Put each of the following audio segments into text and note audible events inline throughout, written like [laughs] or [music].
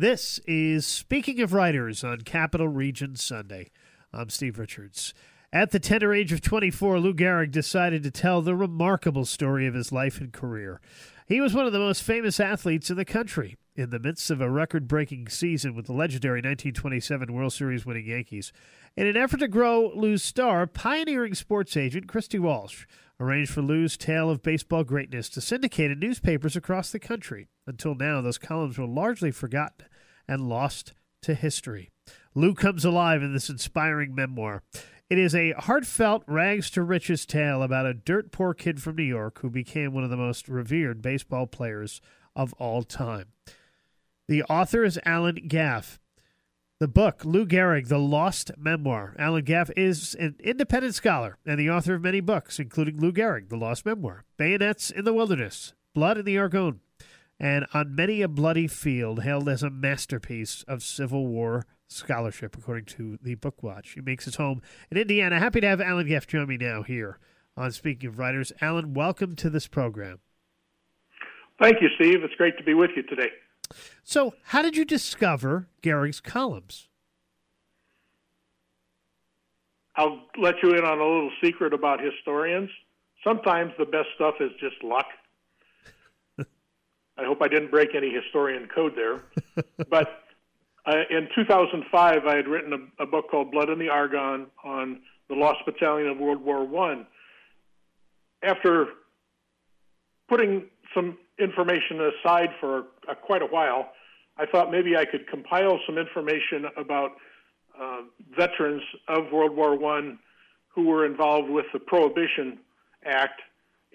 This is Speaking of Writers on Capital Region Sunday. I'm Steve Richards. At the tender age of 24, Lou Gehrig decided to tell the remarkable story of his life and career. He was one of the most famous athletes in the country. In the midst of a record breaking season with the legendary 1927 World Series winning Yankees, in an effort to grow Lou's star, pioneering sports agent Christy Walsh arranged for Lou's tale of baseball greatness to syndicate in newspapers across the country. Until now, those columns were largely forgotten and lost to history. Lou comes alive in this inspiring memoir. It is a heartfelt, rags to riches tale about a dirt poor kid from New York who became one of the most revered baseball players of all time. The author is Alan Gaff. The book, Lou Gehrig, The Lost Memoir. Alan Gaff is an independent scholar and the author of many books, including Lou Gehrig, The Lost Memoir, Bayonets in the Wilderness, Blood in the Argonne, and On Many a Bloody Field, hailed as a masterpiece of Civil War scholarship, according to the Book Watch. He makes his home in Indiana. Happy to have Alan Gaff join me now here on Speaking of Writers. Alan, welcome to this program. Thank you, Steve. It's great to be with you today. So, how did you discover Gehrig's columns? I'll let you in on a little secret about historians. Sometimes the best stuff is just luck. I hope I didn't break any historian code there. [laughs] but uh, in 2005, I had written a, a, book called Blood in the Argonne on the Lost Battalion of World War One. After putting some information aside for a, quite a while, I thought maybe I could compile some information about uh, veterans of World War One who were involved with the Prohibition Act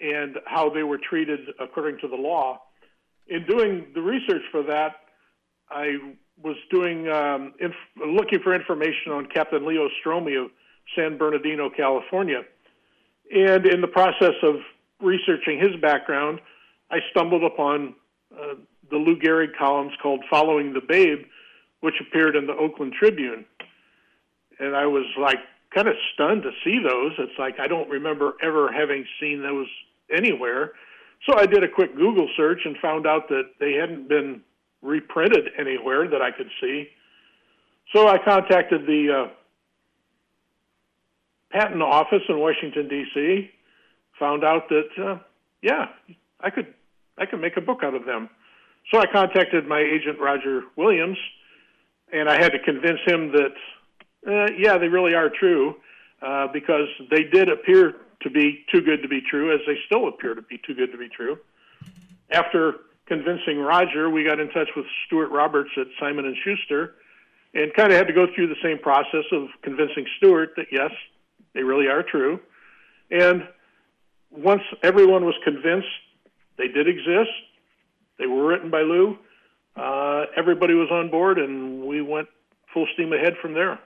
and how they were treated according to the law in doing the research for that, I was doing um, inf- looking for information on Captain Leo Stromey of San Bernardino, California, and in the process of researching his background, I stumbled upon uh, the Lou Gehrig columns called "Following the Babe," which appeared in the Oakland Tribune, and I was like kind of stunned to see those. It's like I don't remember ever having seen those anywhere. So I did a quick Google search and found out that they hadn't been reprinted anywhere that I could see. So I contacted the uh, patent office in Washington D.C. Found out that uh, yeah, I could I could make a book out of them. So I contacted my agent Roger Williams, and I had to convince him that uh, yeah, they really are true uh, because they did appear to be too good to be true, as they still appear to be too good to be true. After convincing Roger, we got in touch with Stuart Roberts at Simon and Schuster, and kind of had to go through the same process of convincing Stuart that yes, they really are true. And once everyone was convinced they did exist, they were written by Lou. Uh, everybody was on board, and we went full steam ahead from there.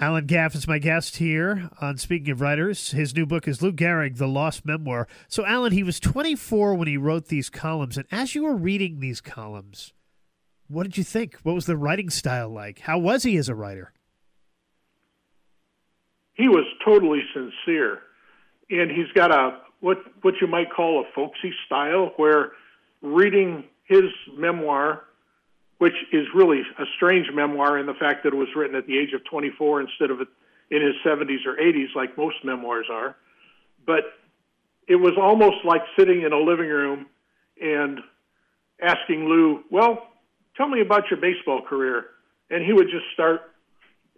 Alan Gaff is my guest here on Speaking of Writers. His new book is Lou Gehrig, The Lost Memoir. So, Alan, he was 24 when he wrote these columns. And as you were reading these columns, what did you think? What was the writing style like? How was he as a writer? He was totally sincere. And he's got a what what you might call a folksy style where reading his memoir which is really a strange memoir in the fact that it was written at the age of 24 instead of in his 70s or 80s, like most memoirs are. But it was almost like sitting in a living room and asking Lou, Well, tell me about your baseball career. And he would just start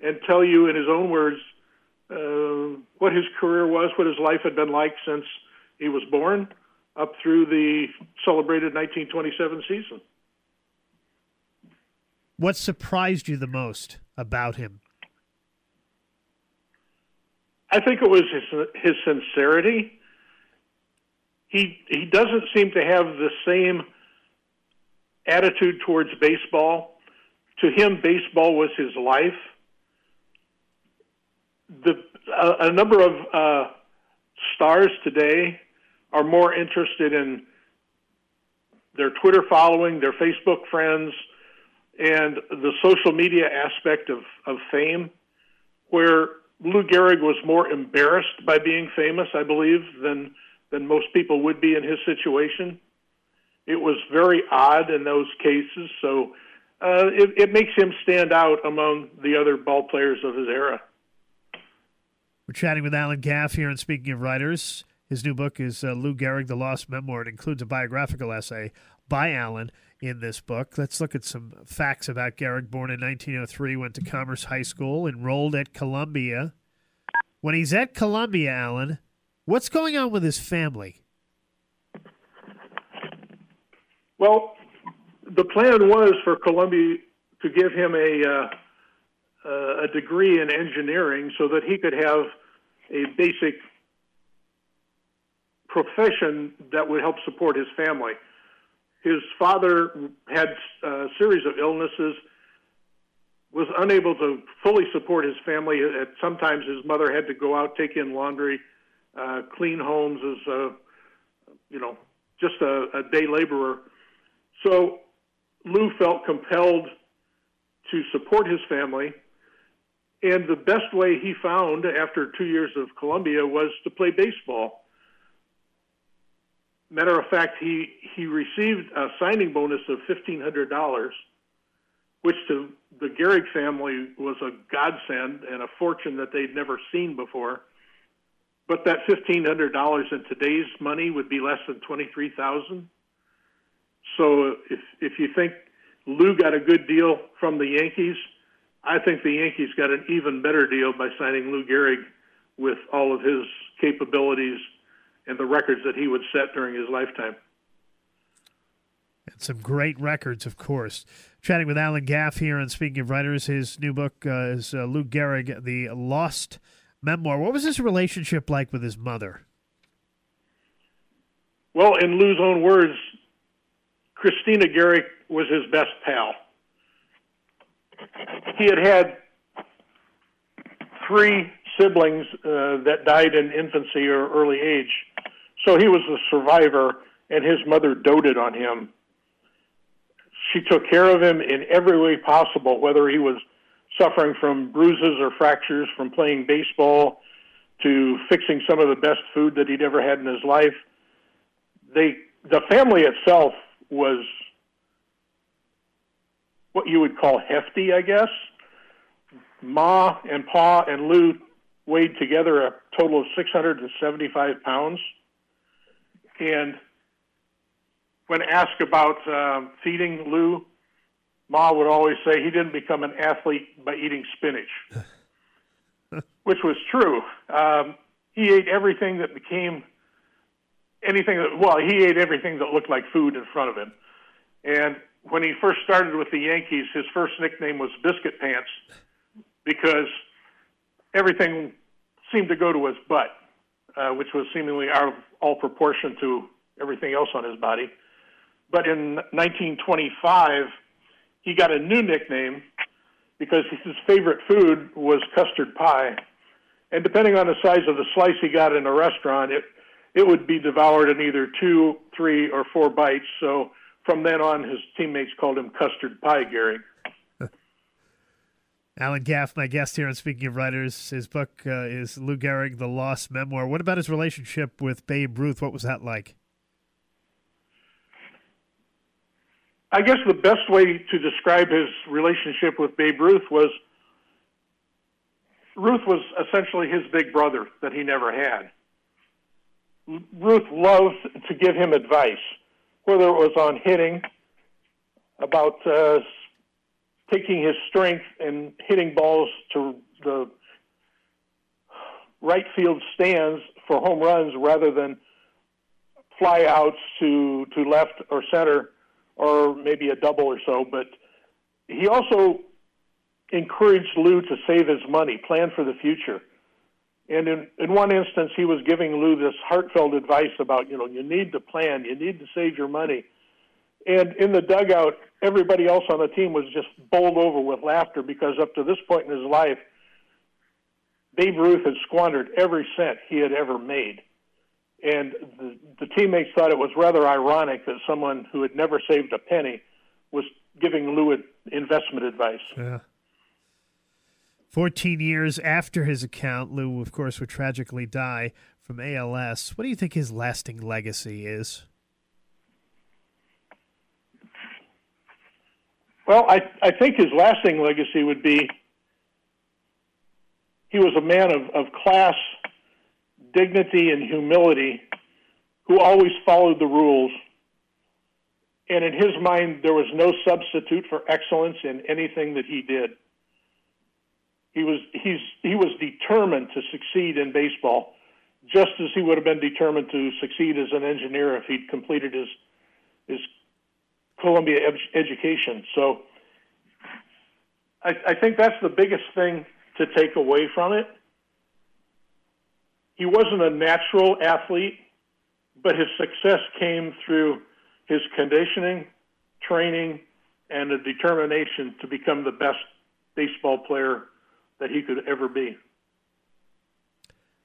and tell you in his own words uh, what his career was, what his life had been like since he was born up through the celebrated 1927 season. What surprised you the most about him? I think it was his his sincerity. He he doesn't seem to have the same attitude towards baseball. To him, baseball was his life. The a, a number of uh, stars today are more interested in their Twitter following, their Facebook friends, and the social media aspect of, of fame, where Lou Gehrig was more embarrassed by being famous, I believe, than than most people would be in his situation. It was very odd in those cases, so uh, it, it makes him stand out among the other ball players of his era. We're chatting with Alan Gaff here, and speaking of writers, his new book is uh, Lou Gehrig, The Lost Memoir. It includes a biographical essay by Alan in this book. Let's look at some facts about Gehrig. Born in 1903, went to Commerce High School, enrolled at Columbia. When he's at Columbia, Alan, what's going on with his family? Well, the plan was for Columbia to give him a uh, a degree in engineering so that he could have a basic profession that would help support his family. His father had a series of illnesses, was unable to fully support his family. At sometimes his mother had to go out, take in laundry, uh, clean homes as a, you know, just a, a day laborer. So Lou felt compelled to support his family. And the best way he found after two years of Columbia was to play baseball. Matter of fact, he, he received a signing bonus of $1,500, which to the Gehrig family was a godsend and a fortune that they'd never seen before. But that $1,500 in today's money would be less than 23000 So if, if you think Lou got a good deal from the Yankees, I think the Yankees got an even better deal by signing Lou Gehrig with all of his capabilities – and the records that he would set during his lifetime. And some great records, of course. Chatting with Alan Gaff here, and speaking of writers, his new book uh, is uh, Lou Gehrig, The Lost Memoir. What was his relationship like with his mother? Well, in Lou's own words, Christina Gehrig was his best pal. He had had three siblings uh, that died in infancy or early age. So he was a survivor, and his mother doted on him. She took care of him in every way possible, whether he was suffering from bruises or fractures from playing baseball to fixing some of the best food that he'd ever had in his life. They, the family itself was what you would call hefty, I guess. Ma and Pa and Lou weighed together a total of 675 pounds. And when asked about uh, feeding Lou, Ma would always say he didn't become an athlete by eating spinach, [laughs] which was true. Um, he ate everything that became anything that, well, he ate everything that looked like food in front of him. And when he first started with the Yankees, his first nickname was Biscuit Pants because everything seemed to go to his butt, uh, which was seemingly out of all proportion to everything else on his body. But in 1925, he got a new nickname because his favorite food was custard pie. And depending on the size of the slice he got in a restaurant, it it would be devoured in either two, three, or four bites. So from then on, his teammates called him Custard Pie Gehrig. Alan Gaff, my guest here on Speaking of Writers, his book uh, is Lou Gehrig, The Lost Memoir. What about his relationship with Babe Ruth? What was that like? I guess the best way to describe his relationship with Babe Ruth was Ruth was essentially his big brother that he never had. Ruth loved to give him advice, whether it was on hitting, about uh, taking his strength and hitting balls to the right field stands for home runs rather than fly outs to, to left or center or maybe a double or so. But he also encouraged Lou to save his money, plan for the future. And in, in one instance, he was giving Lou this heartfelt advice about, you know, you need to plan, you need to save your money. And in the dugout, everybody else on the team was just bowled over with laughter because up to this point in his life, Babe Ruth had squandered every cent he had ever made. And the, the teammates thought it was rather ironic that someone who had never saved a penny was giving Lou investment advice. Yeah. 14 years after his account, Lou, of course, would tragically die from ALS. What do you think his lasting legacy is? Well, I, I think his lasting legacy would be he was a man of, of class, dignity, and humility who always followed the rules. And in his mind, there was no substitute for excellence in anything that he did. He was, he's, he was determined to succeed in baseball, just as he would have been determined to succeed as an engineer if he'd completed his, his Columbia ed- education. So I, I think that's the biggest thing to take away from it. He wasn't a natural athlete, but his success came through his conditioning, training, and a determination to become the best baseball player that he could ever be.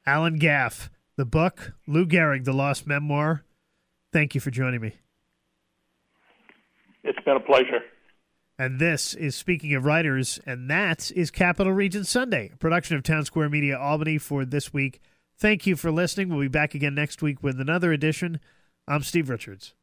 Alan Gaff, the book, Lou Gehrig, The Lost Memoir. Thank you for joining me. It's been a pleasure. And this is Speaking of Writers, and that is Capital Region Sunday, a production of Town Square Media Albany for this week. Thank you for listening. We'll be back again next week with another edition. I'm Steve Richards.